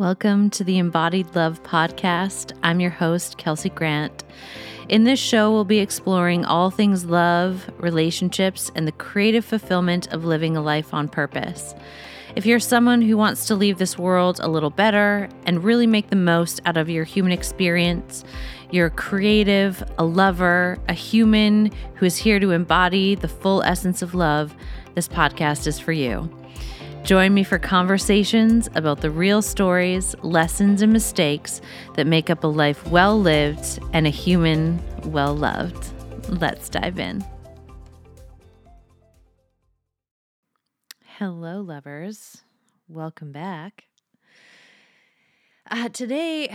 Welcome to the Embodied Love Podcast. I'm your host, Kelsey Grant. In this show, we'll be exploring all things love, relationships, and the creative fulfillment of living a life on purpose. If you're someone who wants to leave this world a little better and really make the most out of your human experience, you're a creative, a lover, a human who is here to embody the full essence of love, this podcast is for you. Join me for conversations about the real stories, lessons, and mistakes that make up a life well lived and a human well loved. Let's dive in. Hello, lovers. Welcome back. Uh, today,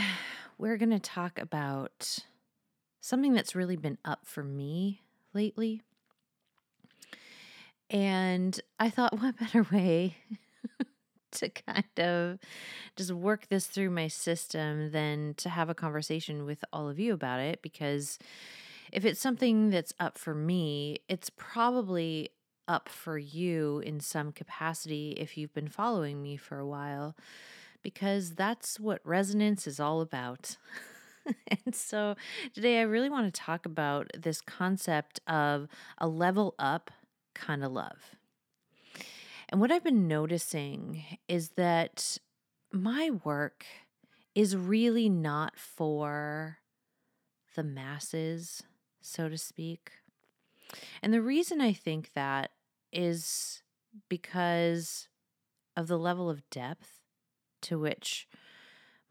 we're going to talk about something that's really been up for me lately. And I thought, what better way to kind of just work this through my system than to have a conversation with all of you about it? Because if it's something that's up for me, it's probably up for you in some capacity if you've been following me for a while, because that's what resonance is all about. and so today I really want to talk about this concept of a level up kind of love. And what I've been noticing is that my work is really not for the masses, so to speak. And the reason I think that is because of the level of depth to which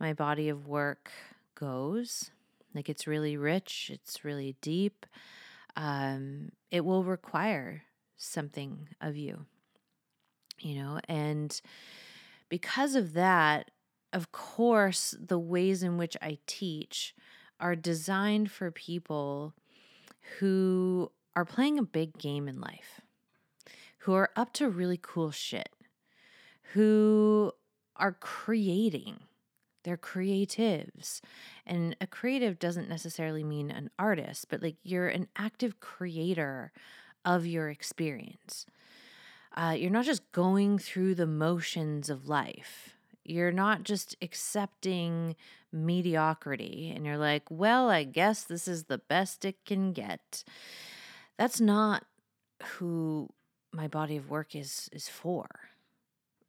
my body of work goes. Like it's really rich, it's really deep. Um, it will require something of you, you know, and because of that, of course, the ways in which I teach are designed for people who are playing a big game in life, who are up to really cool shit, who are creating. They're creatives. And a creative doesn't necessarily mean an artist, but like you're an active creator of your experience. Uh, you're not just going through the motions of life. You're not just accepting mediocrity and you're like, well, I guess this is the best it can get. That's not who my body of work is is for.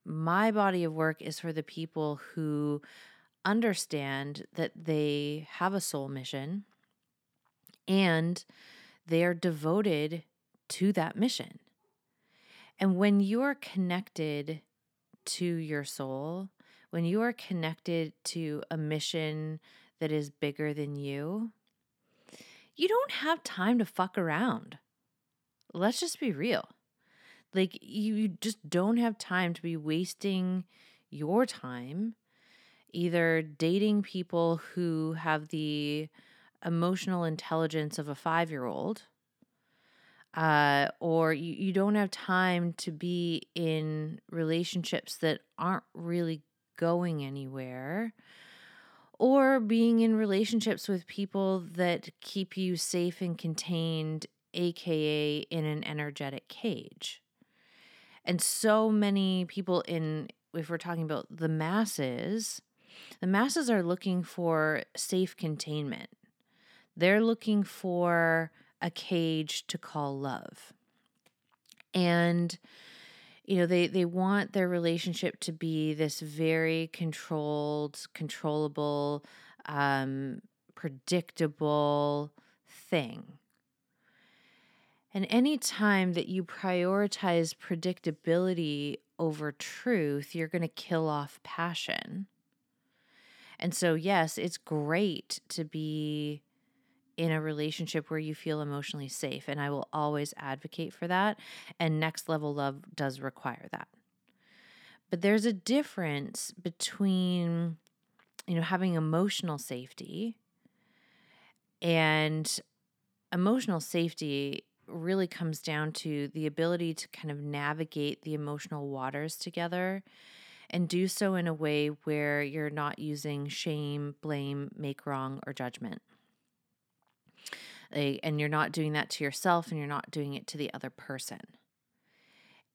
My body of work is for the people who understand that they have a soul mission and they are devoted to that mission. And when you're connected to your soul, when you are connected to a mission that is bigger than you, you don't have time to fuck around. Let's just be real. Like, you just don't have time to be wasting your time either dating people who have the emotional intelligence of a five year old uh, or you, you don't have time to be in relationships that aren't really going anywhere, or being in relationships with people that keep you safe and contained, aka in an energetic cage. And so many people in, if we're talking about the masses, the masses are looking for safe containment. They're looking for a cage to call love. And you know, they they want their relationship to be this very controlled, controllable, um predictable thing. And any time that you prioritize predictability over truth, you're going to kill off passion. And so, yes, it's great to be in a relationship where you feel emotionally safe. And I will always advocate for that. And next level love does require that. But there's a difference between, you know, having emotional safety and emotional safety really comes down to the ability to kind of navigate the emotional waters together and do so in a way where you're not using shame, blame, make wrong, or judgment and you're not doing that to yourself and you're not doing it to the other person.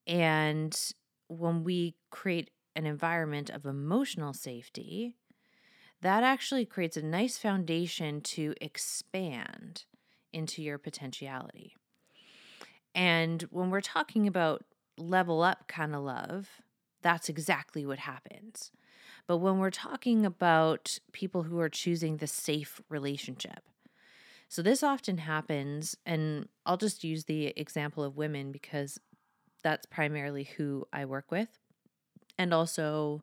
And when we create an environment of emotional safety, that actually creates a nice foundation to expand into your potentiality. And when we're talking about level up kind of love, that's exactly what happens. But when we're talking about people who are choosing the safe relationship, so this often happens, and I'll just use the example of women because that's primarily who I work with. And also,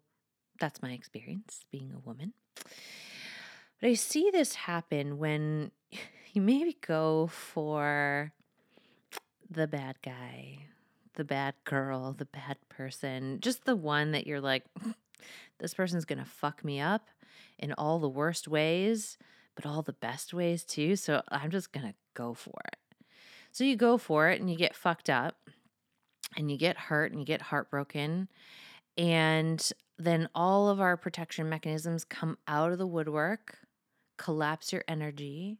that's my experience being a woman. But I see this happen when you maybe go for the bad guy, the bad girl, the bad person, just the one that you're like, hmm, this person's to fuck me up in all the worst ways, but all the best ways too. So I'm just going to go for it. So you go for it and you get fucked up and you get hurt and you get heartbroken. And then all of our protection mechanisms come out of the woodwork, collapse your energy.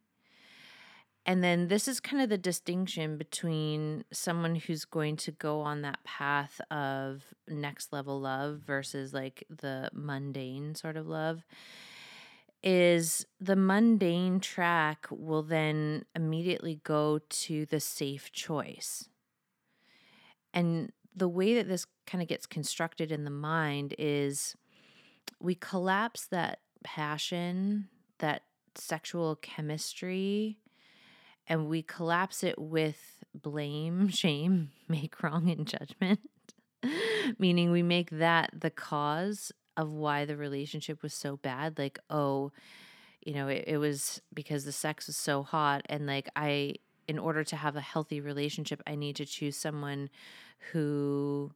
And then this is kind of the distinction between someone who's going to go on that path of next level love versus like the mundane sort of love is the mundane track will then immediately go to the safe choice. And the way that this kind of gets constructed in the mind is we collapse that passion, that sexual chemistry, and we collapse it with blame, shame, make wrong, and judgment. Meaning we make that the cause of why the relationship was so bad. Like, oh, you know, it, it was because the sex was so hot. And like, I, in order to have a healthy relationship, I need to choose someone who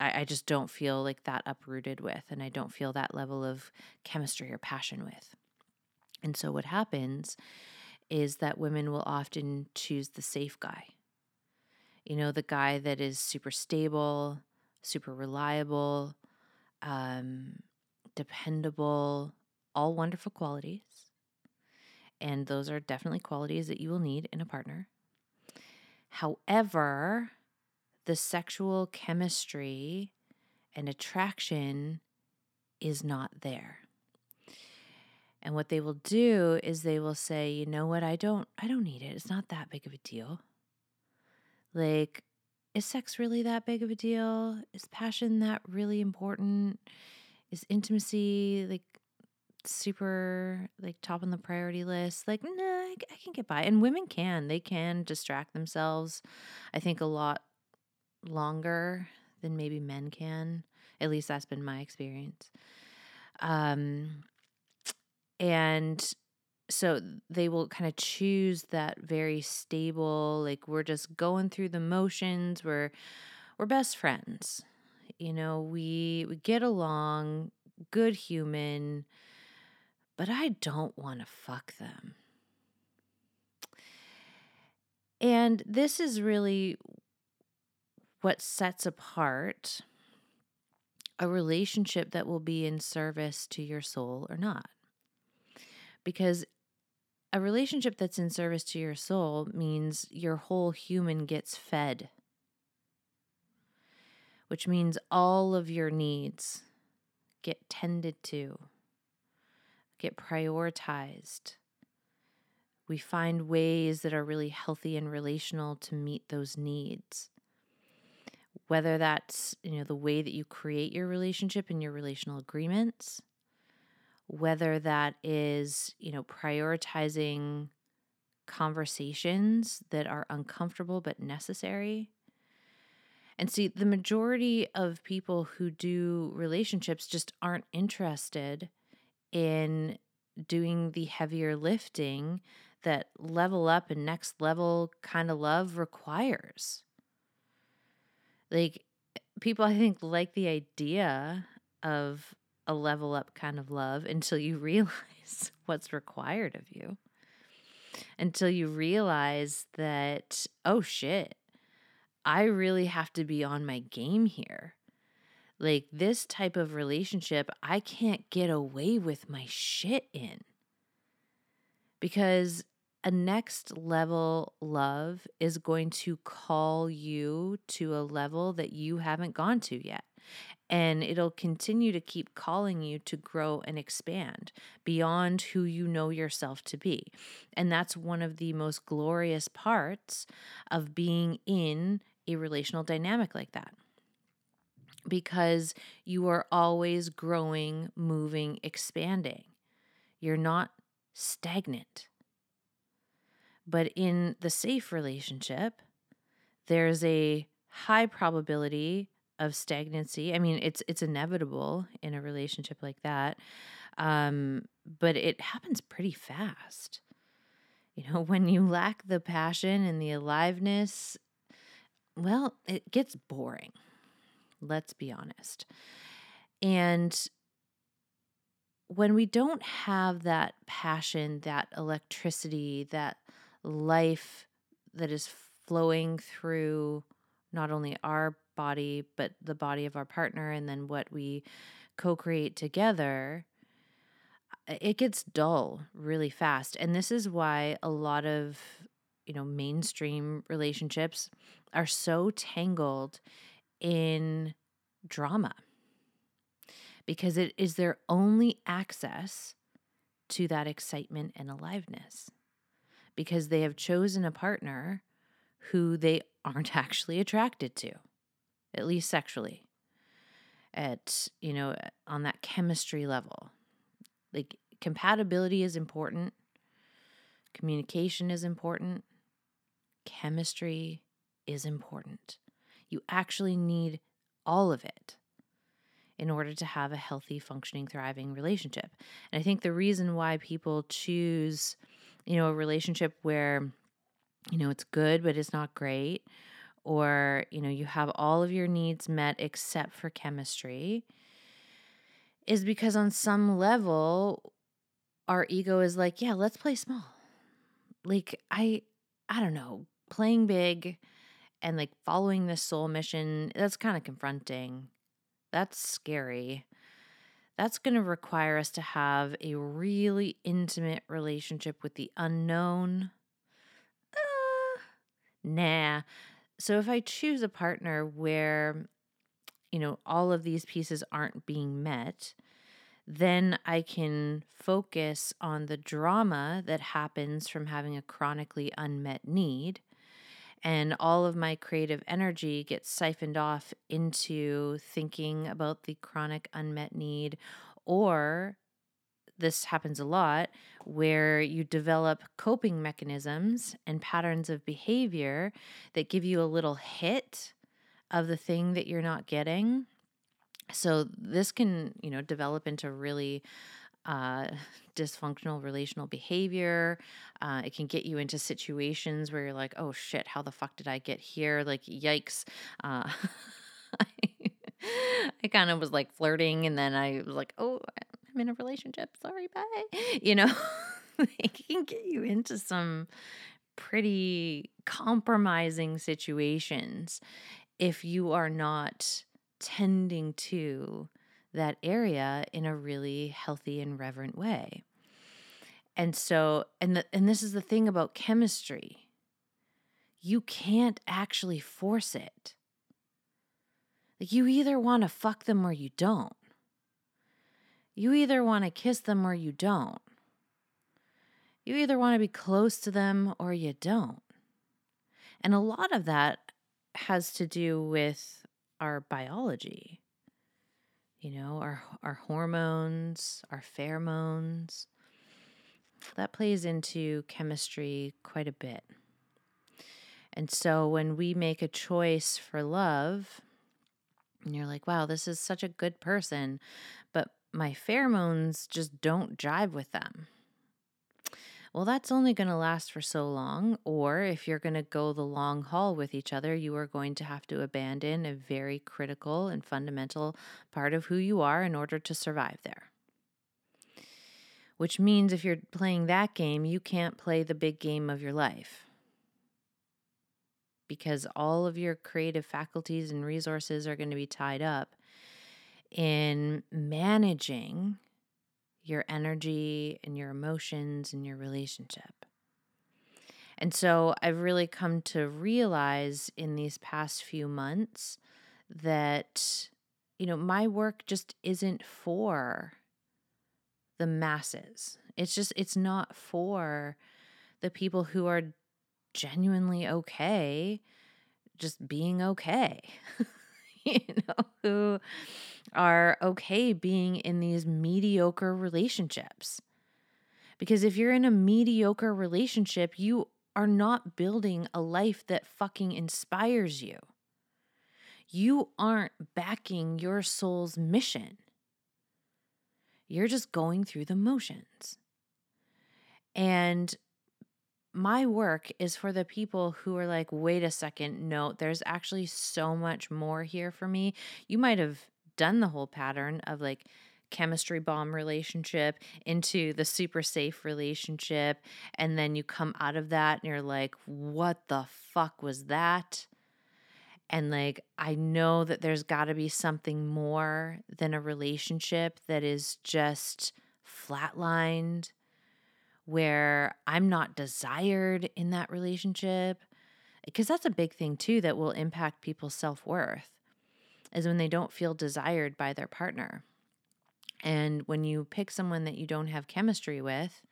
I, I just don't feel like that uprooted with, and I don't feel that level of chemistry or passion with. And so, what happens is that women will often choose the safe guy. You know, the guy that is super stable, super reliable, um, dependable, all wonderful qualities. And those are definitely qualities that you will need in a partner. However, the sexual chemistry and attraction is not there. And what they will do is they will say, "You know what? I don't I don't need it. It's not that big of a deal." Like is sex really that big of a deal? Is passion that really important? Is intimacy like super like top on the priority list? Like, nah, I, I can get by. And women can. They can distract themselves. I think a lot longer than maybe men can. At least that's been my experience. Um, and so they will kind of choose that very stable, like we're just going through the motions. We're we're best friends. You know, we we get along, good human, but I don't want to fuck them. And this is really what sets apart a relationship that will be in service to your soul or not. Because a relationship that's in service to your soul means your whole human gets fed, which means all of your needs get tended to, get prioritized. We find ways that are really healthy and relational to meet those needs whether that's you know the way that you create your relationship and your relational agreements whether that is you know prioritizing conversations that are uncomfortable but necessary. And see the majority of people who do relationships just aren't interested in doing the heavier lifting that level up and next level kind of love requires. Like people I think like the idea of a level up kind of love until you realize what's required of you. Until you realize that, oh shit, I really have to be on my game here. Like this type of relationship, I can't get away with my shit in. Because a next level love is going to call you to a level that you haven't gone to yet. And it'll continue to keep calling you to grow and expand beyond who you know yourself to be. And that's one of the most glorious parts of being in a relational dynamic like that because you are always growing, moving, expanding. You're not stagnant. But in the safe relationship, there's a high probability of stagnancy. I mean, it's it's inevitable in a relationship like that. Um, but it happens pretty fast. You know, when you lack the passion and the aliveness, well, it gets boring. Let's be honest. And when we don't have that passion, that electricity, that life that is flowing through not only our body, but the body of our partner, and then what we co create together, uh, it gets dull really fast. And this is why a lot of, you know, mainstream relationships are so tangled in drama because it is their only access to that excitement and aliveness because they have chosen a partner who they aren't actually attracted to at least sexually at you know on that chemistry level. Like compatibility is important. Communication is important. Chemistry is important. You actually need all of it in order to have a healthy, functioning, thriving relationship. And I think the reason why people choose, you know, a relationship where, you know, it's good, but it's not great, or, you know, you have all of your needs met except for chemistry, is because on some level, our ego is like, yeah, let's play small. Like, I, I don't know, playing big and like following this soul mission, that's kind of confronting. That's scary. That's going to require us to have a really intimate relationship with the unknown. Uh, nah. So if I choose a partner where, you know, all of these pieces aren't being met, then I can focus on the drama that happens from having a chronically unmet need and all of my creative energy gets siphoned off into thinking about the chronic unmet need or this happens a lot where you develop coping mechanisms and patterns of behavior that give you a little hit of the thing that you're not getting so this can you know develop into really uh, dysfunctional relational behavior. Uh, it can get you into situations where you're like, oh shit, how the fuck did I get here? Like, yikes. Uh, I kind of was like flirting and then I was like, oh, I'm in a relationship. Sorry, bye. You know, it can get you into some pretty compromising situations if you are not tending to that area in a really healthy and reverent way. And so, and the, and this is the thing about chemistry. You can't actually force it. Like you either want to fuck them or you don't. You either want to kiss them or you don't. You either want to be close to them or you don't. And a lot of that has to do with our biology you know, our our hormones, our pheromones. That plays into chemistry quite a bit. And so when we make a choice for love, and you're like, wow, this is such a good person, but my pheromones just don't jive with them well, that's only going to last for so long. Or if you're going to go the long haul with each other, you are going to have to abandon a very critical and fundamental part of who you are in order to survive there. Which means if you're playing that game, you can't play the big game of your life. Because all of your creative faculties and resources are going to be tied up in managing your energy and your emotions and your relationship. And so I've really come to realize in these past few months that you know, my work just isn't for the masses. It's just, it's not for the people who are genuinely okay just being okay. you know, who are okay being in these mediocre relationships. Because if you're in a mediocre relationship, you are not building a life that fucking inspires you. You aren't backing your soul's mission. You're just going through the motions. And my work is for the people who are like, wait a second, no, there's actually so much more here for me. You might have done the whole pattern of like chemistry bomb relationship into the super safe relationship. And then you come out of that and you're like, what the fuck was that? And like, I know that there's got to be something more than a relationship that is just flatlined, where I'm not desired in that relationship. Because that's a big thing too that will impact people's self worth, is when they don't feel desired by their partner. And when you pick someone that you don't have chemistry with,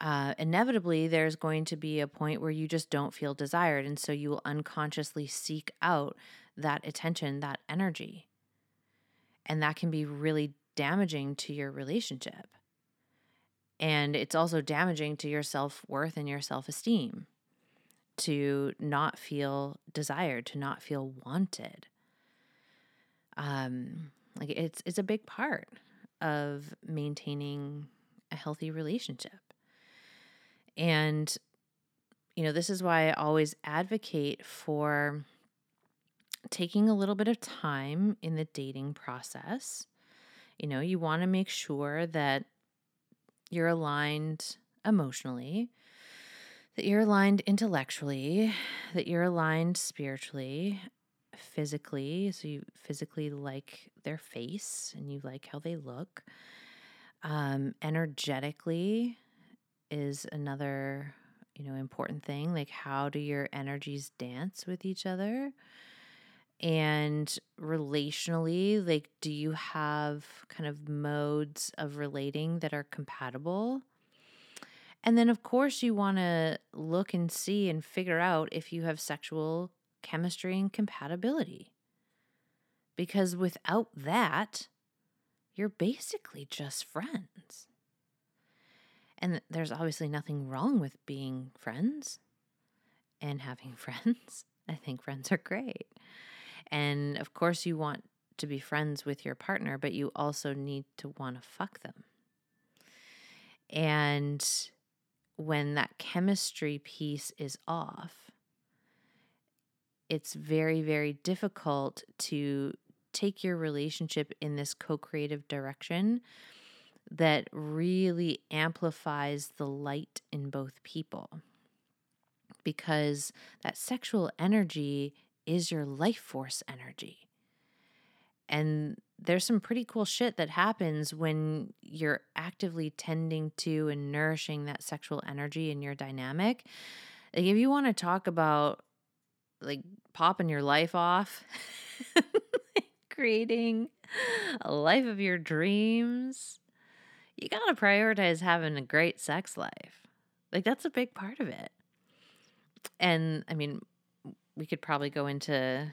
uh, inevitably there's going to be a point where you just don't feel desired. And so you will unconsciously seek out that attention, that energy. And that can be really damaging to your relationship. And it's also damaging to your self worth and your self esteem to not feel desired, to not feel wanted. Um, like it's it's a big part of maintaining a healthy relationship. And you know, this is why I always advocate for taking a little bit of time in the dating process. You know, you want to make sure that you're aligned emotionally, that you're aligned intellectually, that you're aligned spiritually, physically. So you physically like their face and you like how they look. Um, energetically is another, you know, important thing. Like how do your energies dance with each other? And relationally, like, do you have kind of modes of relating that are compatible? And then, of course, you want to look and see and figure out if you have sexual chemistry and compatibility. Because without that, you're basically just friends. And there's obviously nothing wrong with being friends and having friends. I think friends are great. And of course, you want to be friends with your partner, but you also need to want to fuck them. And when that chemistry piece is off, it's very, very difficult to take your relationship in this co creative direction that really amplifies the light in both people. Because that sexual energy is your life force energy. And there's some pretty cool shit that happens when you're actively tending to and nourishing that sexual energy in your dynamic. Like, if you want to talk about like popping your life off, creating a life of your dreams, you got to prioritize having a great sex life. Like, that's a big part of it. And I mean, we could probably go into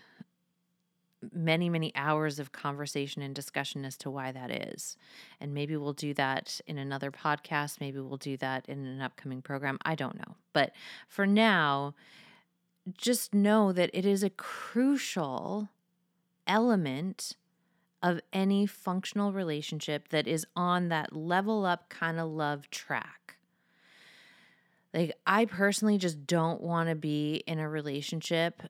many, many hours of conversation and discussion as to why that is. And maybe we'll do that in another podcast. Maybe we'll do that in an upcoming program. I don't know. But for now, just know that it is a crucial element of any functional relationship that is on that level up kind of love track. Like, I personally just don't want to be in a relationship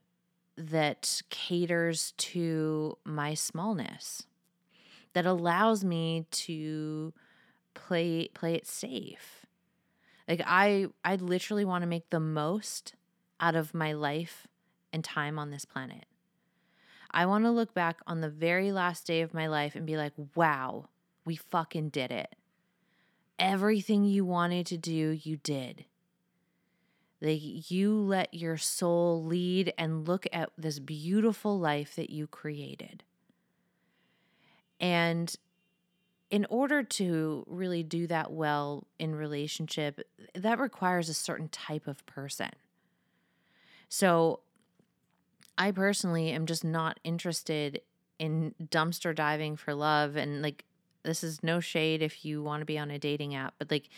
that caters to my smallness, that allows me to play play it safe. Like I I literally want to make the most out of my life and time on this planet. I want to look back on the very last day of my life and be like, wow, we fucking did it. Everything you wanted to do, you did. Like you let your soul lead and look at this beautiful life that you created. And in order to really do that well in relationship, that requires a certain type of person. So I personally am just not interested in dumpster diving for love and like this is no shade if you want to be on a dating app, but like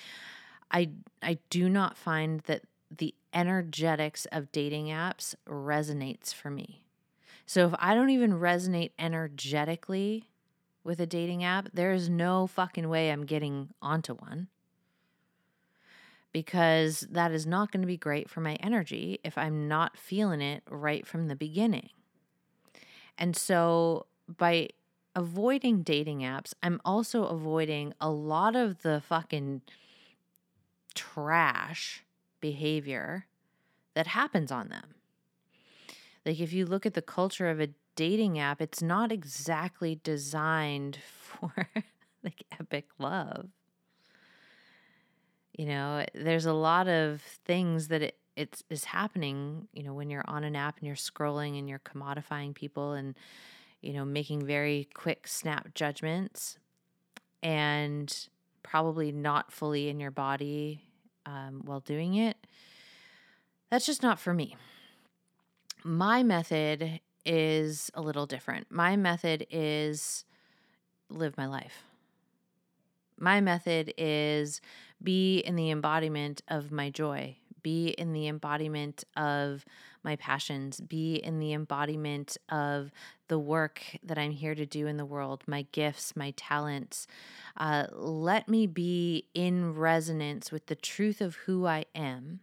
I I do not find that the energetics of dating apps resonates for me. So if I don't even resonate energetically with a dating app, there is no fucking way I'm getting onto one. Because that is not going to be great for my energy if I'm not feeling it right from the beginning. And so by avoiding dating apps, I'm also avoiding a lot of the fucking trash behavior that happens on them. Like, if you look at the culture of a dating app, it's not exactly designed for like epic love. You know, there's a lot of things that it, it's is happening, you know, when you're on an app and you're scrolling and you're commodifying people and you know, making very quick snap judgments and probably not fully in your body um, while doing it. That's just not for me. My method is a little different. My method is live my life. My method is be in the embodiment of my joy, be in the embodiment of my passions, be in the embodiment of the work that I'm here to do in the world, my gifts, my talents. Uh, let me be in resonance with the truth of who I am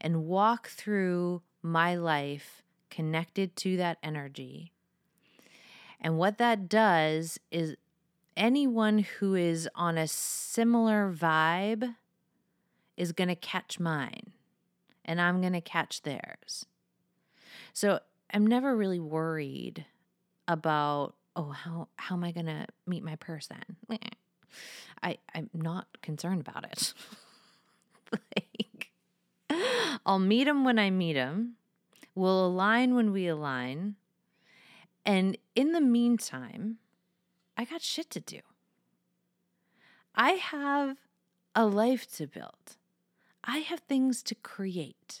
and walk through my life connected to that energy. And what that does is anyone who is on a similar vibe is going to catch mine and I'm going to catch theirs. So I'm never really worried about, oh, how, how am I going to meet my person? I, I'm not concerned about it. like, I'll meet them when I meet them. We'll align when we align. And in the meantime, I got shit to do. I have a life to build. I have things to create.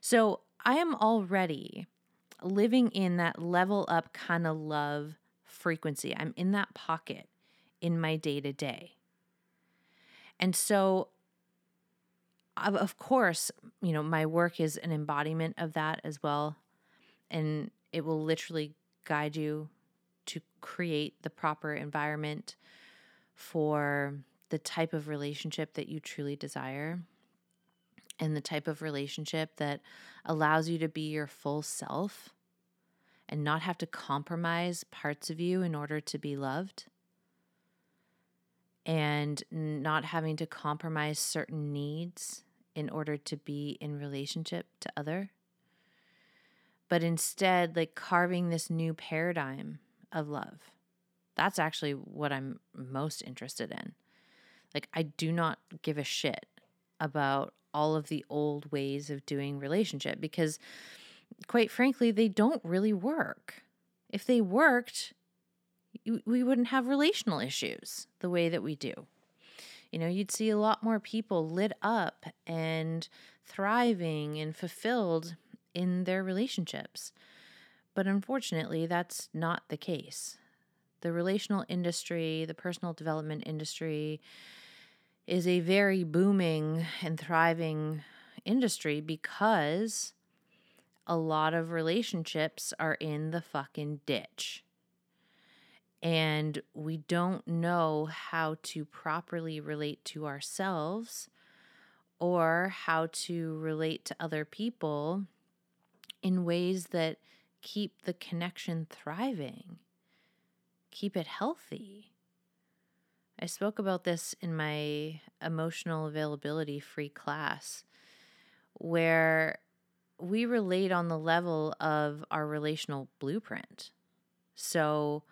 So I am already living in that level up kind of love frequency. I'm in that pocket in my day to day. And so, of course, you know, my work is an embodiment of that as well. And it will literally guide you to create the proper environment for the type of relationship that you truly desire and the type of relationship that allows you to be your full self and not have to compromise parts of you in order to be loved and not having to compromise certain needs in order to be in relationship to other but instead like carving this new paradigm of love. That's actually what i'm most interested in. Like i do not give a shit about all of the old ways of doing relationship because quite frankly they don't really work. If they worked we wouldn't have relational issues the way that we do. You know you'd see a lot more people lit up and thriving and fulfilled in their relationships but unfortunately that's not the case the relational industry the personal development industry is a very booming and thriving industry because a lot of relationships are in the fucking ditch. And we don't know how to properly relate to ourselves or how to relate to other people in ways that keep the connection thriving, keep it healthy. I spoke about this in my emotional availability free class, where we relate on the level of our relational blueprint. So,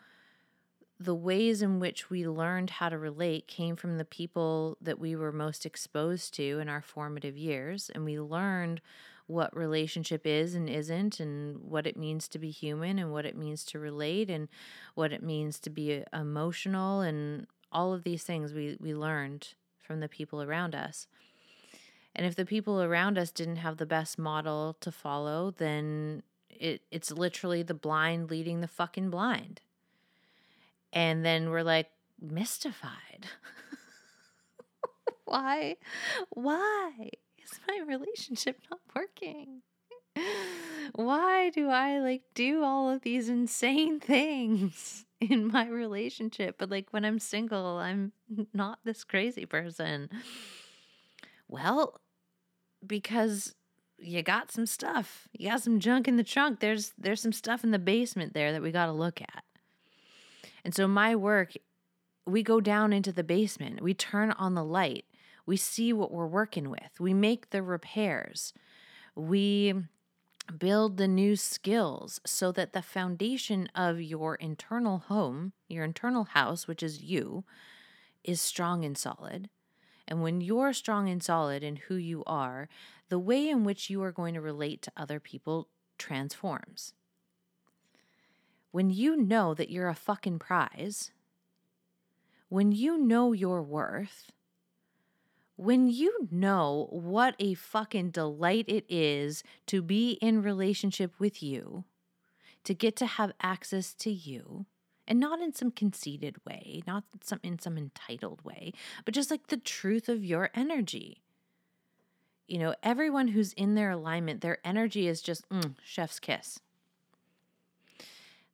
the ways in which we learned how to relate came from the people that we were most exposed to in our formative years. And we learned what relationship is and isn't, and what it means to be human, and what it means to relate, and what it means to be uh, emotional, and all of these things we, we learned from the people around us. And if the people around us didn't have the best model to follow, then it, it's literally the blind leading the fucking blind. And then we're like mystified. Why? Why is my relationship not working? Why do I like do all of these insane things in my relationship? But like when I'm single, I'm not this crazy person. Well, because you got some stuff. You got some junk in the trunk. There's there's some stuff in the basement there that we got to look at. And so my work we go down into the basement. We turn on the light we see what we're working with. We make the repairs. We build the new skills so that the foundation of your internal home, your internal house, which is you, is strong and solid. And when you're strong and solid in who you are, the way in which you are going to relate to other people transforms. When you know that you're a fucking prize, when you know your worth, when you know what a fucking delight it is to be in relationship with you, to get to have access to you, and not in some conceited way, not some in some entitled way, but just like the truth of your energy. You know, everyone who's in their alignment, their energy is just mm, chef's kiss.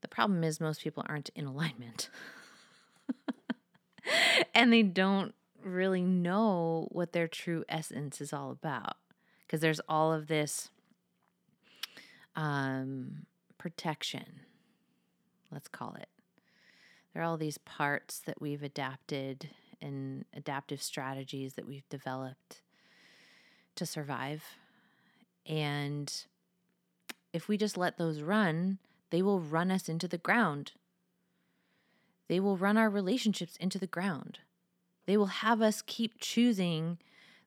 The problem is most people aren't in alignment. and they don't really know what their true essence is all about because there's all of this um, protection, let's call it. There are all these parts that we've adapted and adaptive strategies that we've developed to survive. And if we just let those run, they will run us into the ground. They will run our relationships into the ground. They will have us keep choosing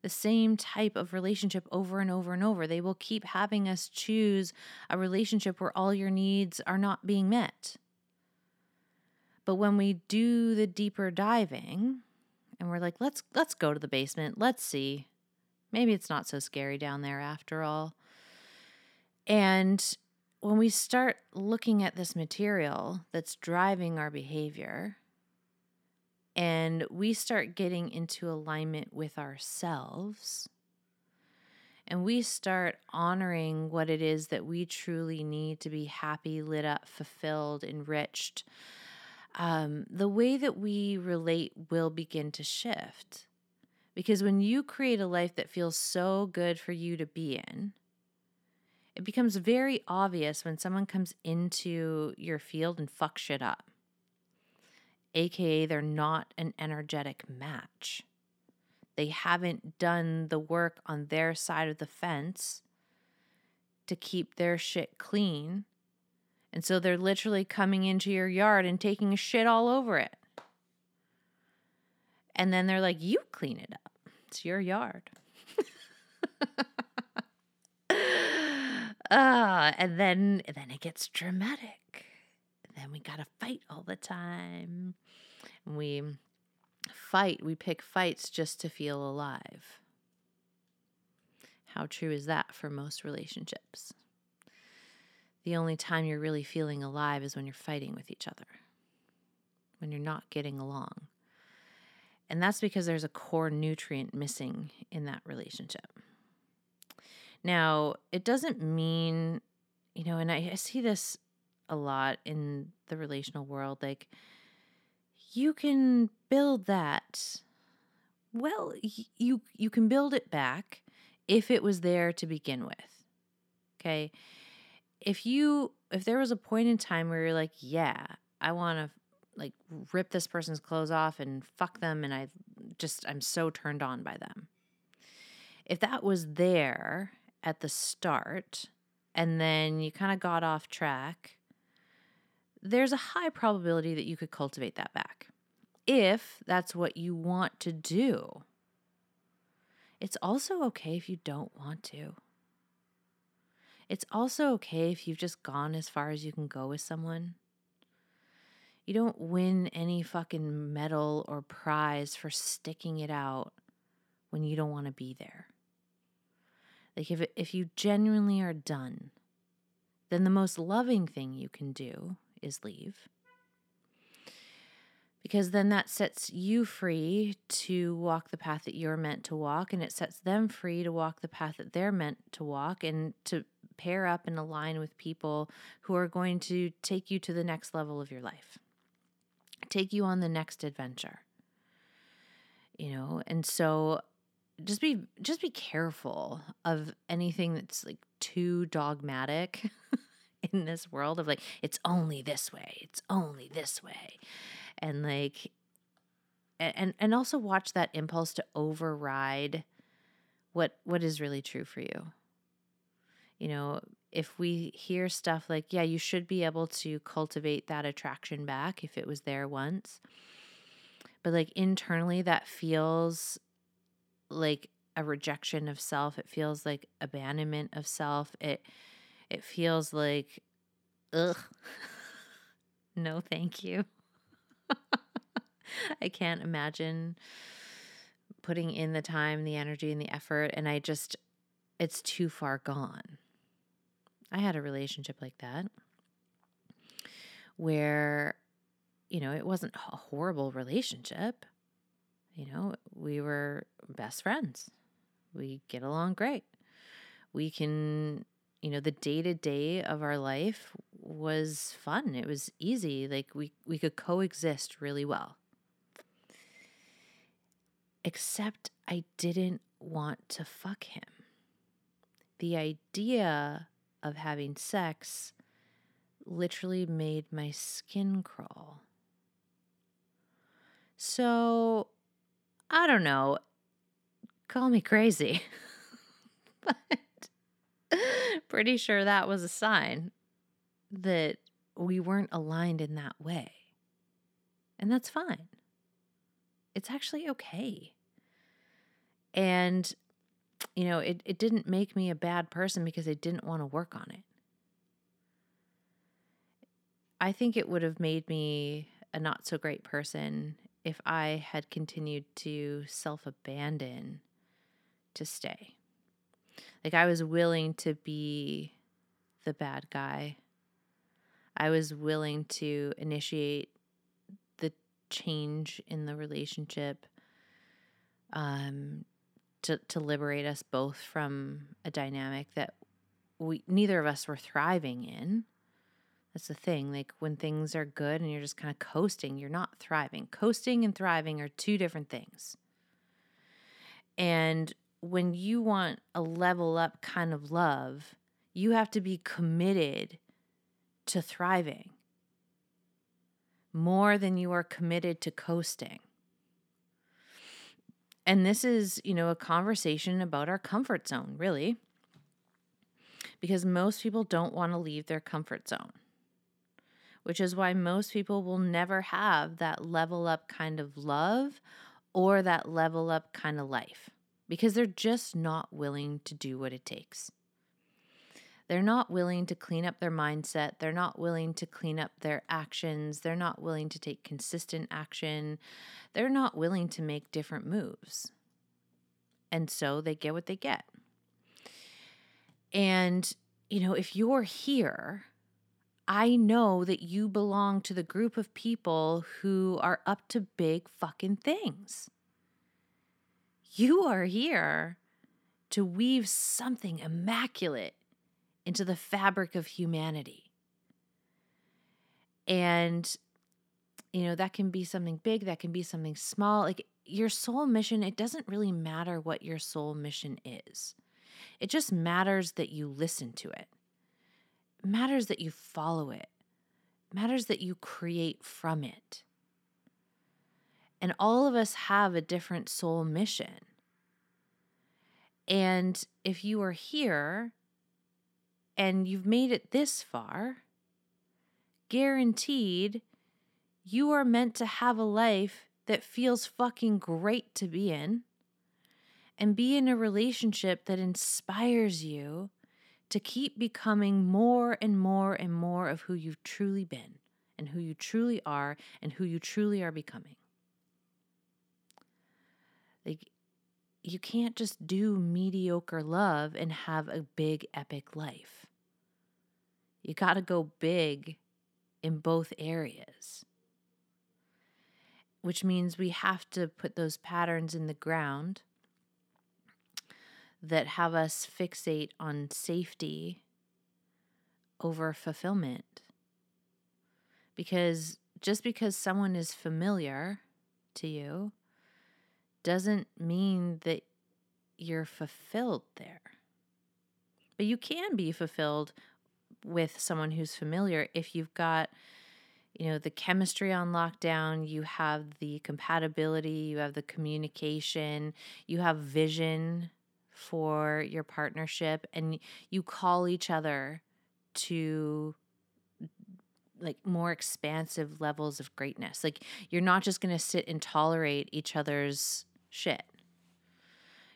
the same type of relationship over and over and over. They will keep having us choose a relationship where all your needs are not being met. But when we do the deeper diving and we're like, let's let's go to the basement, let's see. Maybe it's not so scary down there after all. And when we start looking at this material that's driving our behavior, and we start getting into alignment with ourselves and we start honoring what it is that we truly need to be happy, lit up, fulfilled, enriched, um, the way that we relate will begin to shift. Because when you create a life that feels so good for you to be in, it becomes very obvious when someone comes into your field and fucks shit up aka they're not an energetic match. They haven't done the work on their side of the fence to keep their shit clean. And so they're literally coming into your yard and taking shit all over it. And then they're like, you clean it up. It's your yard. Uh, and then and then it gets dramatic. And we gotta fight all the time. And we fight, we pick fights just to feel alive. How true is that for most relationships? The only time you're really feeling alive is when you're fighting with each other, when you're not getting along. And that's because there's a core nutrient missing in that relationship. Now, it doesn't mean, you know, and I, I see this a lot in the relational world, like, you can build that. Well, you you can build it back if it was there to begin with. Okay? If you if there was a point in time where you're like, yeah, I want to like rip this person's clothes off and fuck them and I just I'm so turned on by them. If that was there at the start and then you kind of got off track there's a high probability that you could cultivate that back if that's what you want to do. It's also okay if you don't want to. It's also okay if you've just gone as far as you can go with someone. You don't win any fucking medal or prize for sticking it out when you don't want to be there. Like if if you genuinely are done, then the most loving thing you can do is leave. Because then that sets you free to walk the path that you're meant to walk, and it sets them free to walk the path that they're meant to walk and to pair up and align with people who are going to take you to the next level of your life take you on the next adventure. You know, and so just be just be careful of anything that's like too dogmatic in this world of like it's only this way, it's only this way. And like and and also watch that impulse to override what what is really true for you. You know, if we hear stuff like, yeah, you should be able to cultivate that attraction back if it was there once. But like internally, that feels like a rejection of self. It feels like abandonment of self. It it feels like, ugh, no, thank you. I can't imagine putting in the time, the energy, and the effort. And I just, it's too far gone. I had a relationship like that where, you know, it wasn't a horrible relationship. You know, we were best friends. We get along great. We can, you know, the day to day of our life was fun. It was easy. Like we we could coexist really well. Except I didn't want to fuck him. The idea of having sex literally made my skin crawl. So, I don't know. Call me crazy. but pretty sure that was a sign that we weren't aligned in that way. And that's fine. It's actually okay. And you know, it, it didn't make me a bad person because I didn't want to work on it. I think it would have made me a not so great person if I had continued to self abandon to stay. Like, I was willing to be the bad guy. I was willing to initiate the change in the relationship, um, to, to liberate us both from a dynamic that we neither of us were thriving in. That's the thing. Like when things are good and you're just kind of coasting, you're not thriving. Coasting and thriving are two different things. And when you want a level up kind of love, you have to be committed to thriving more than you are committed to coasting. And this is, you know, a conversation about our comfort zone, really. Because most people don't want to leave their comfort zone, which is why most people will never have that level up kind of love or that level up kind of life because they're just not willing to do what it takes. They're not willing to clean up their mindset. They're not willing to clean up their actions. They're not willing to take consistent action. They're not willing to make different moves. And so they get what they get. And, you know, if you're here, I know that you belong to the group of people who are up to big fucking things. You are here to weave something immaculate into the fabric of humanity. And, you know, that can be something big, that can be something small. Like your soul mission, it doesn't really matter what your soul mission is. It just matters that you listen to it. Matters that you follow it. Matters that you create from it. And all of us have a different soul mission. And if you are here and you've made it this far, guaranteed you are meant to have a life that feels fucking great to be in and be in a relationship that inspires you to keep becoming more and more and more of who you've truly been and who you truly are and who you truly are becoming. Like, you can't just do mediocre love and have a big, epic life. You got to go big in both areas, which means we have to put those patterns in the ground that have us fixate on safety over fulfillment. Because just because someone is familiar to you doesn't mean that you're fulfilled there. But you can be fulfilled with someone who's familiar if you've got you know the chemistry on lockdown you have the compatibility you have the communication you have vision for your partnership and you call each other to like more expansive levels of greatness. Like you're not just going to sit and tolerate each other's shit.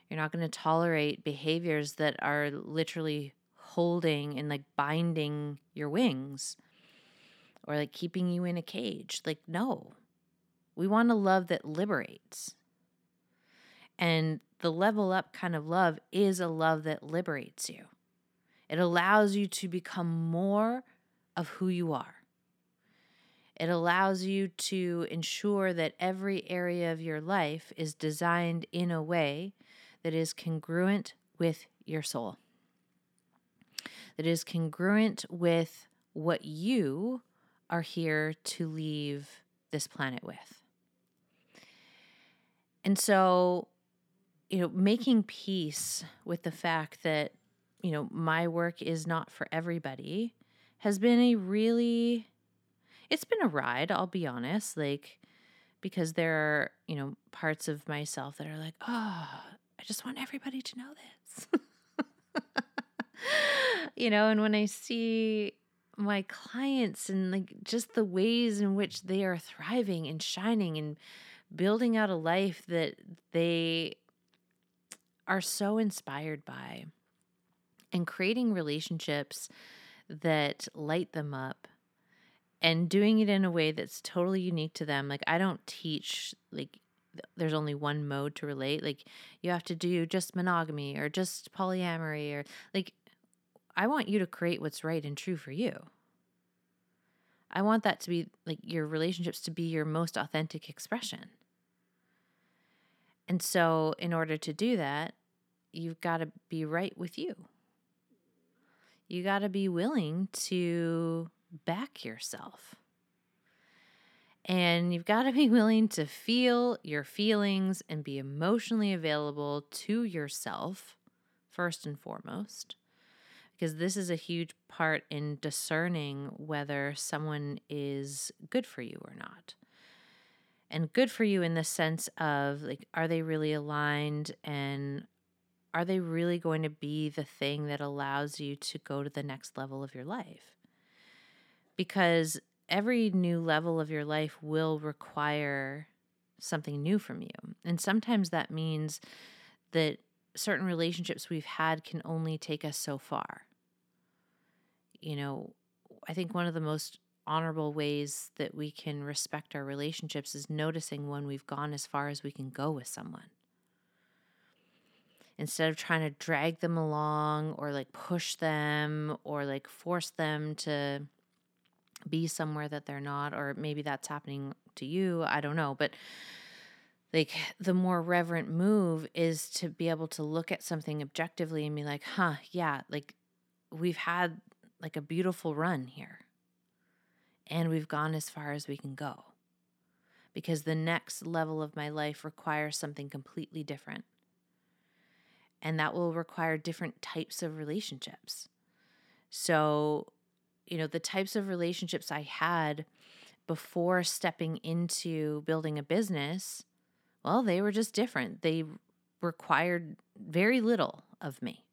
You're not going to tolerate behaviors that are literally holding and like binding your wings or like keeping you in a cage. Like, no. We want a love that liberates. And the level up kind of love is a love that liberates you. It allows you to become more of who you are. It allows you to ensure that every area of your life is designed in a way that is congruent with your soul, that is congruent with what you are here to leave this planet with. And so you know, making peace with the fact that, you know, my work is not for everybody has been a really, it's been a ride, I'll be honest. Like, because there are, you know, parts of myself that are like, oh, I just want everybody to know this. you know, and when I see my clients and like just the ways in which they are thriving and shining and building out a life that they are so inspired by and creating relationships that light them up and doing it in a way that's totally unique to them. Like, I don't teach, like, there's only one mode to relate. Like, you have to do just monogamy or just polyamory or like, I want you to create what's right and true for you. I want that to be like your relationships to be your most authentic expression. And so, in order to do that, you've got to be right with you. You got to be willing to back yourself. And you've got to be willing to feel your feelings and be emotionally available to yourself, first and foremost, because this is a huge part in discerning whether someone is good for you or not. And good for you in the sense of like, are they really aligned and are they really going to be the thing that allows you to go to the next level of your life? Because every new level of your life will require something new from you. And sometimes that means that certain relationships we've had can only take us so far. You know, I think one of the most honorable ways that we can respect our relationships is noticing when we've gone as far as we can go with someone instead of trying to drag them along or like push them or like force them to be somewhere that they're not or maybe that's happening to you i don't know but like the more reverent move is to be able to look at something objectively and be like huh yeah like we've had like a beautiful run here and we've gone as far as we can go because the next level of my life requires something completely different and that will require different types of relationships. So, you know, the types of relationships I had before stepping into building a business, well, they were just different. They required very little of me.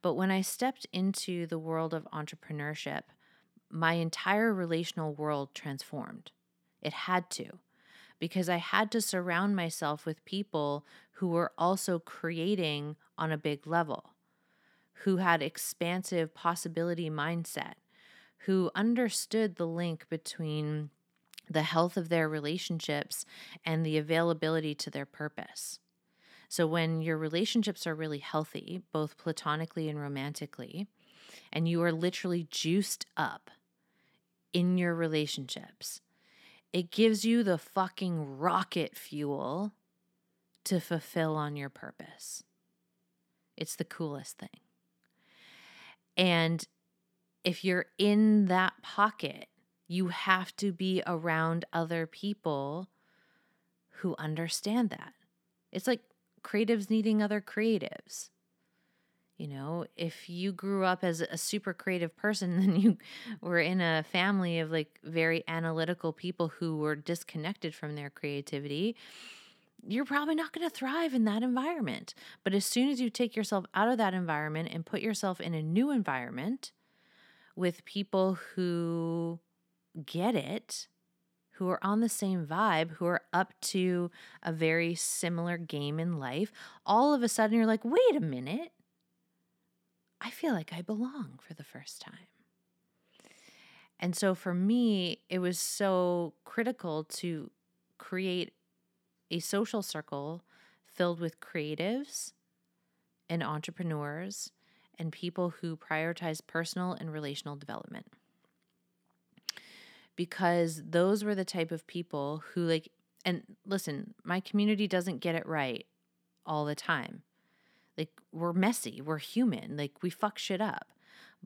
But when I stepped into the world of entrepreneurship, my entire relational world transformed. It had to because I had to surround myself with people who were also creating on a big level, who had expansive possibility mindset, who understood the link between the health of their relationships and the availability to their purpose. So, when your relationships are really healthy, both platonically and romantically, and you are literally juiced up in your relationships, it gives you the fucking rocket fuel to fulfill on your purpose. It's the coolest thing. And if you're in that pocket, you have to be around other people who understand that. It's like creatives needing other creatives. You know, if you grew up as a super creative person, then you were in a family of like very analytical people who were disconnected from their creativity, you're probably not going to thrive in that environment. But as soon as you take yourself out of that environment and put yourself in a new environment with people who get it, who are on the same vibe, who are up to a very similar game in life, all of a sudden you're like, wait a minute. I feel like I belong for the first time. And so for me, it was so critical to create a social circle filled with creatives and entrepreneurs and people who prioritize personal and relational development. Because those were the type of people who, like, and listen, my community doesn't get it right all the time. Like, we're messy, we're human, like, we fuck shit up.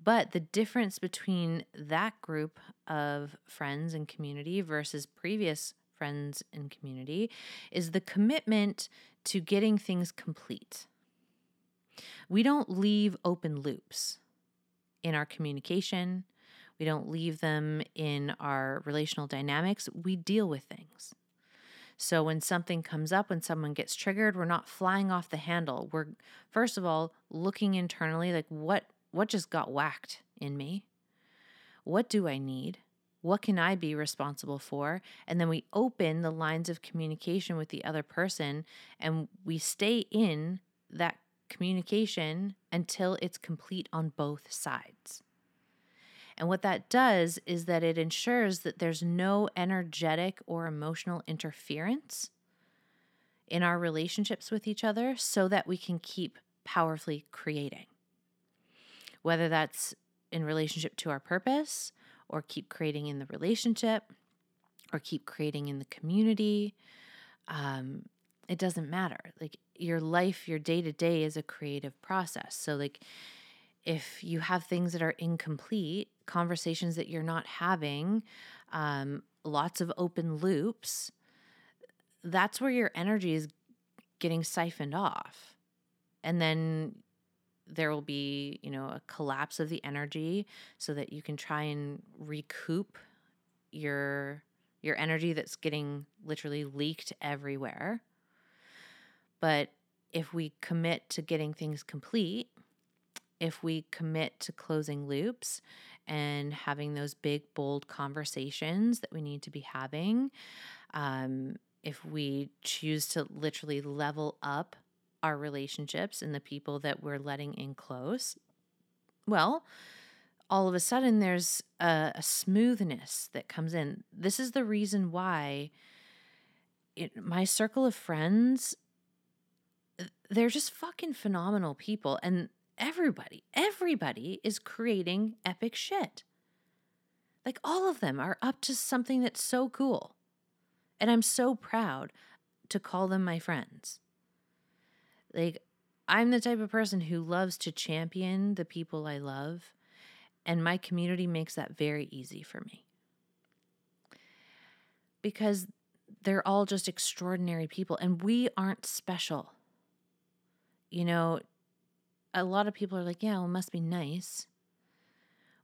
But the difference between that group of friends and community versus previous friends and community is the commitment to getting things complete. We don't leave open loops in our communication. We don't leave them in our relational dynamics. We deal with things. So when something comes up, when someone gets triggered, we're not flying off the handle. We're first of all looking internally like what what just got whacked in me? What do I need? What can I be responsible for? And then we open the lines of communication with the other person and we stay in that communication until it's complete on both sides. And what that does is that it ensures that there's no energetic or emotional interference in our relationships with each other so that we can keep powerfully creating. Whether that's in relationship to our purpose or keep creating in the relationship or keep creating in the community. Um, it doesn't matter. Like your life, your day to day is a creative process. So, like, if you have things that are incomplete, conversations that you're not having, um, lots of open loops, that's where your energy is getting siphoned off. And then there will be, you know, a collapse of the energy so that you can try and recoup your your energy that's getting literally leaked everywhere. But if we commit to getting things complete, if we commit to closing loops and having those big, bold conversations that we need to be having, um, if we choose to literally level up our relationships and the people that we're letting in close, well, all of a sudden there's a, a smoothness that comes in. This is the reason why it, my circle of friends, they're just fucking phenomenal people. And everybody, everybody is creating epic shit. Like all of them are up to something that's so cool. And I'm so proud to call them my friends. Like, I'm the type of person who loves to champion the people I love, and my community makes that very easy for me. Because they're all just extraordinary people, and we aren't special. You know, a lot of people are like, yeah, well, it must be nice.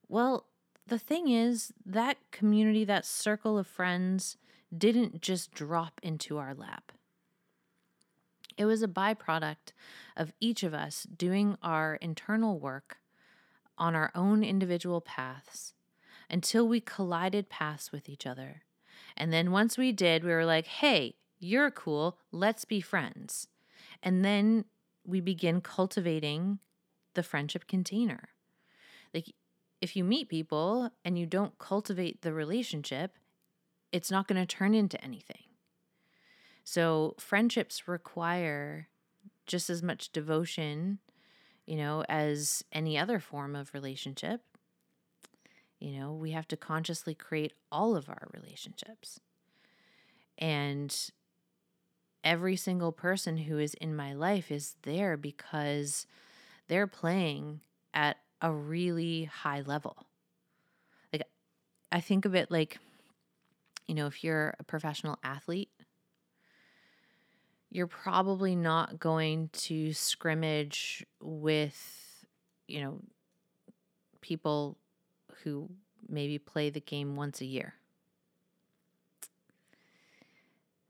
Well, the thing is, that community, that circle of friends, didn't just drop into our lap. It was a byproduct of each of us doing our internal work on our own individual paths until we collided paths with each other. And then once we did, we were like, hey, you're cool, let's be friends. And then we begin cultivating the friendship container. Like, if you meet people and you don't cultivate the relationship, it's not going to turn into anything. So, friendships require just as much devotion, you know, as any other form of relationship. You know, we have to consciously create all of our relationships. And every single person who is in my life is there because they're playing at a really high level. Like, I think of it like, you know, if you're a professional athlete, you're probably not going to scrimmage with, you know, people who maybe play the game once a year.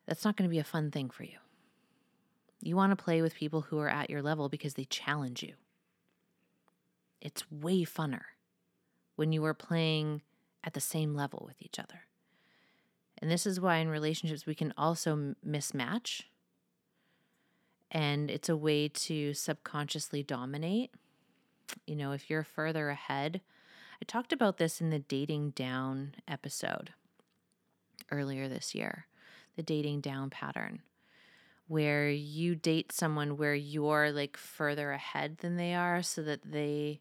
That's not going to be a fun thing for you. You want to play with people who are at your level because they challenge you. It's way funner when you are playing at the same level with each other. And this is why in relationships we can also mismatch. And it's a way to subconsciously dominate. You know, if you're further ahead, I talked about this in the dating down episode earlier this year the dating down pattern, where you date someone where you're like further ahead than they are so that they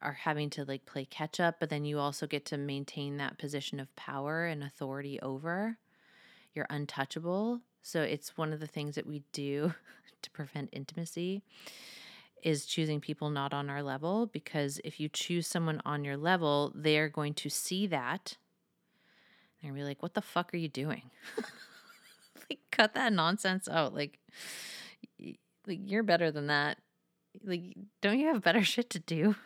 are having to like play catch up, but then you also get to maintain that position of power and authority over. You're untouchable. So it's one of the things that we do to prevent intimacy is choosing people not on our level because if you choose someone on your level, they're going to see that and be like, what the fuck are you doing? like, cut that nonsense out. Like, like you're better than that. Like, don't you have better shit to do?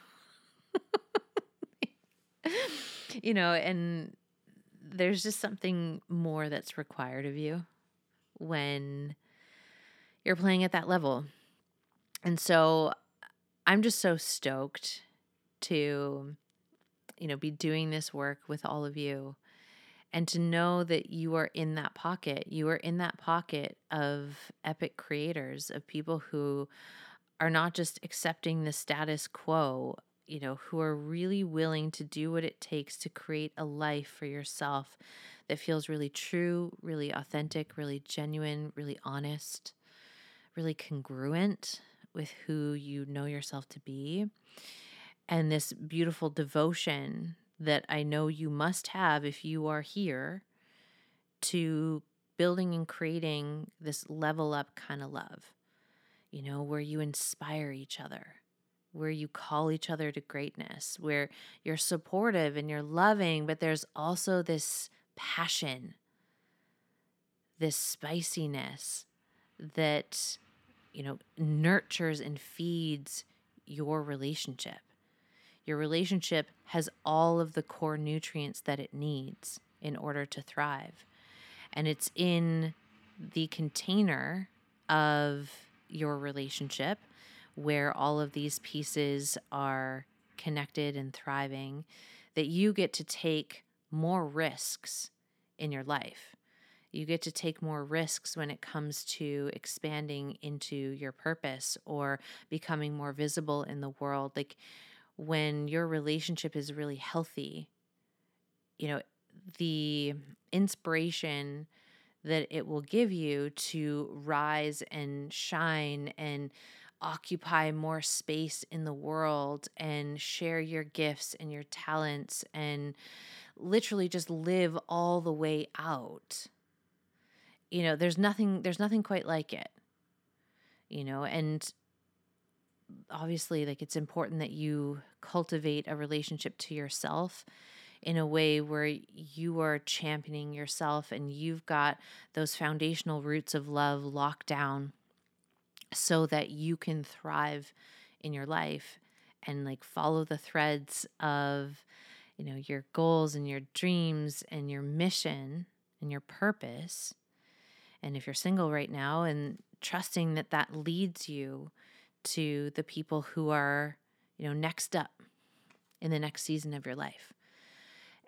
you know, and there's just something more that's required of you when you're playing at that level. And so I'm just so stoked to, you know, be doing this work with all of you and to know that you are in that pocket. You are in that pocket of epic creators, of people who are not just accepting the status quo, you know, who are really willing to do what it takes to create a life for yourself that feels really true, really authentic, really genuine, really honest, really congruent with who you know yourself to be. And this beautiful devotion that I know you must have if you are here to building and creating this level up kind of love, you know, where you inspire each other, where you call each other to greatness, where you're supportive and you're loving, but there's also this passion, this spiciness that, you know, nurtures and feeds your relationship. Your relationship has all of the core nutrients that it needs in order to thrive. And it's in the container of your relationship where all of these pieces are connected and thriving that you get to take more risks in your life. You get to take more risks when it comes to expanding into your purpose or becoming more visible in the world. Like when your relationship is really healthy, you know, the inspiration that it will give you to rise and shine and occupy more space in the world and share your gifts and your talents and literally just live all the way out. You know there's nothing there's nothing quite like it you know and obviously like it's important that you cultivate a relationship to yourself in a way where you are championing yourself and you've got those foundational roots of love locked down so that you can thrive in your life and like follow the threads of you know your goals and your dreams and your mission and your purpose and if you're single right now and trusting that that leads you to the people who are, you know, next up in the next season of your life.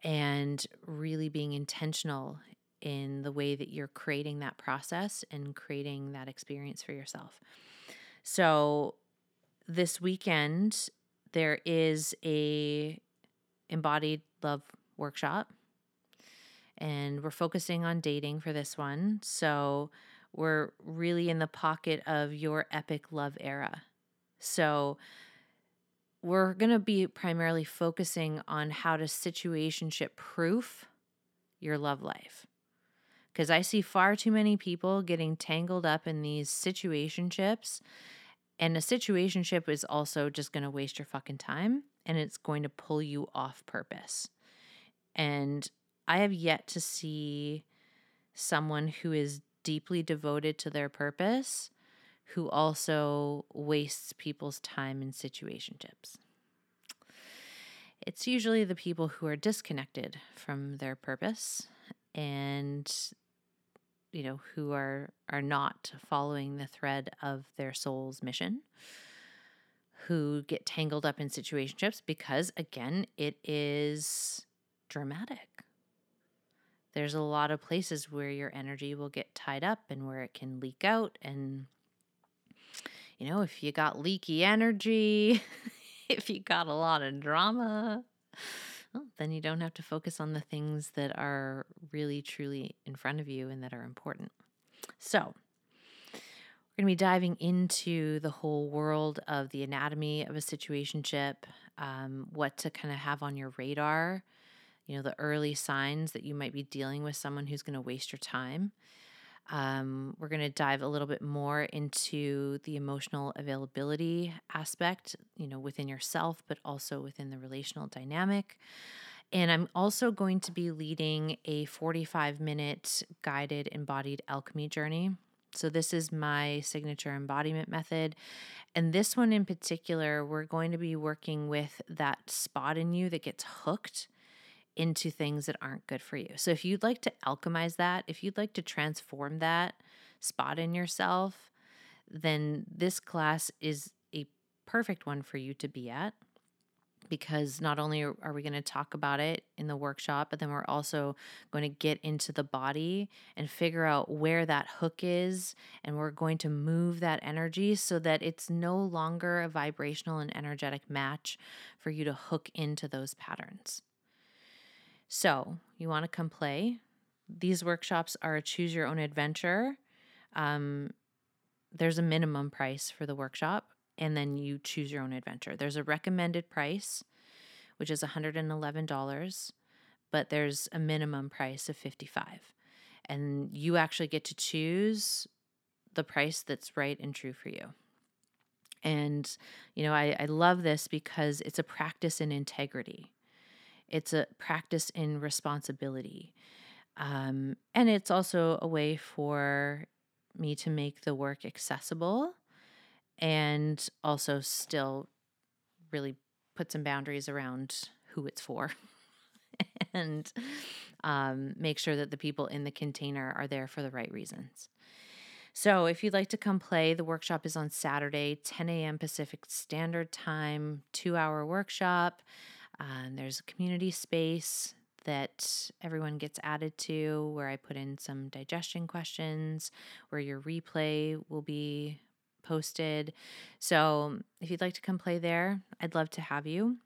And really being intentional in the way that you're creating that process and creating that experience for yourself. So, this weekend there is a embodied love workshop and we're focusing on dating for this one. So we're really in the pocket of your epic love era. So we're going to be primarily focusing on how to situationship proof your love life. Because I see far too many people getting tangled up in these situationships. And a situationship is also just going to waste your fucking time and it's going to pull you off purpose. And I have yet to see someone who is deeply devoted to their purpose who also wastes people's time in situationships. It's usually the people who are disconnected from their purpose and you know who are are not following the thread of their soul's mission who get tangled up in situationships because again it is dramatic. There's a lot of places where your energy will get tied up and where it can leak out and you know if you got leaky energy if you got a lot of drama well, then you don't have to focus on the things that are really truly in front of you and that are important so we're going to be diving into the whole world of the anatomy of a situationship um, what to kind of have on your radar you know, the early signs that you might be dealing with someone who's going to waste your time. Um, we're going to dive a little bit more into the emotional availability aspect, you know, within yourself, but also within the relational dynamic. And I'm also going to be leading a 45 minute guided embodied alchemy journey. So, this is my signature embodiment method. And this one in particular, we're going to be working with that spot in you that gets hooked into things that aren't good for you. So if you'd like to alchemize that, if you'd like to transform that spot in yourself, then this class is a perfect one for you to be at because not only are we going to talk about it in the workshop, but then we're also going to get into the body and figure out where that hook is. And we're going to move that energy so that it's no longer a vibrational and energetic match for you to hook into those patterns. So, you want to come play? These workshops are a choose your own adventure. Um, there's a minimum price for the workshop, and then you choose your own adventure. There's a recommended price, which is $111, but there's a minimum price of 55 and you actually get to choose the price that's right and true for you. And, you know, I, I love this because it's a practice in integrity. It's a practice in responsibility. Um, and it's also a way for me to make the work accessible and also still really put some boundaries around who it's for and um, make sure that the people in the container are there for the right reasons. So, if you'd like to come play, the workshop is on Saturday, 10 a.m. Pacific Standard Time, two hour workshop. Um, there's a community space that everyone gets added to where I put in some digestion questions, where your replay will be posted. So if you'd like to come play there, I'd love to have you.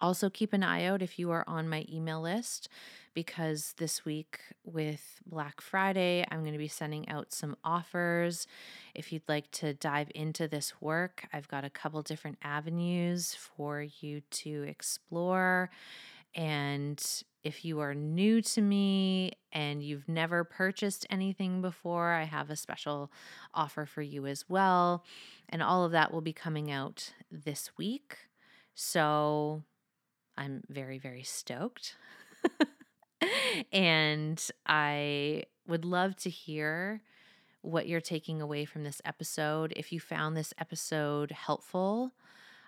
Also, keep an eye out if you are on my email list because this week with Black Friday, I'm going to be sending out some offers. If you'd like to dive into this work, I've got a couple different avenues for you to explore. And if you are new to me and you've never purchased anything before, I have a special offer for you as well. And all of that will be coming out this week. So I'm very, very stoked. and I would love to hear what you're taking away from this episode. If you found this episode helpful,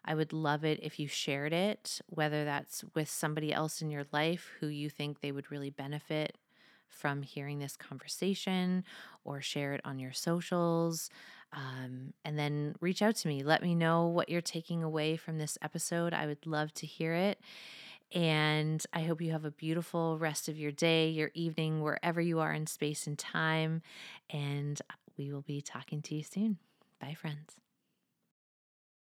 I would love it if you shared it, whether that's with somebody else in your life who you think they would really benefit from hearing this conversation, or share it on your socials. Um, and then reach out to me. Let me know what you're taking away from this episode. I would love to hear it. And I hope you have a beautiful rest of your day, your evening, wherever you are in space and time. And we will be talking to you soon. Bye, friends.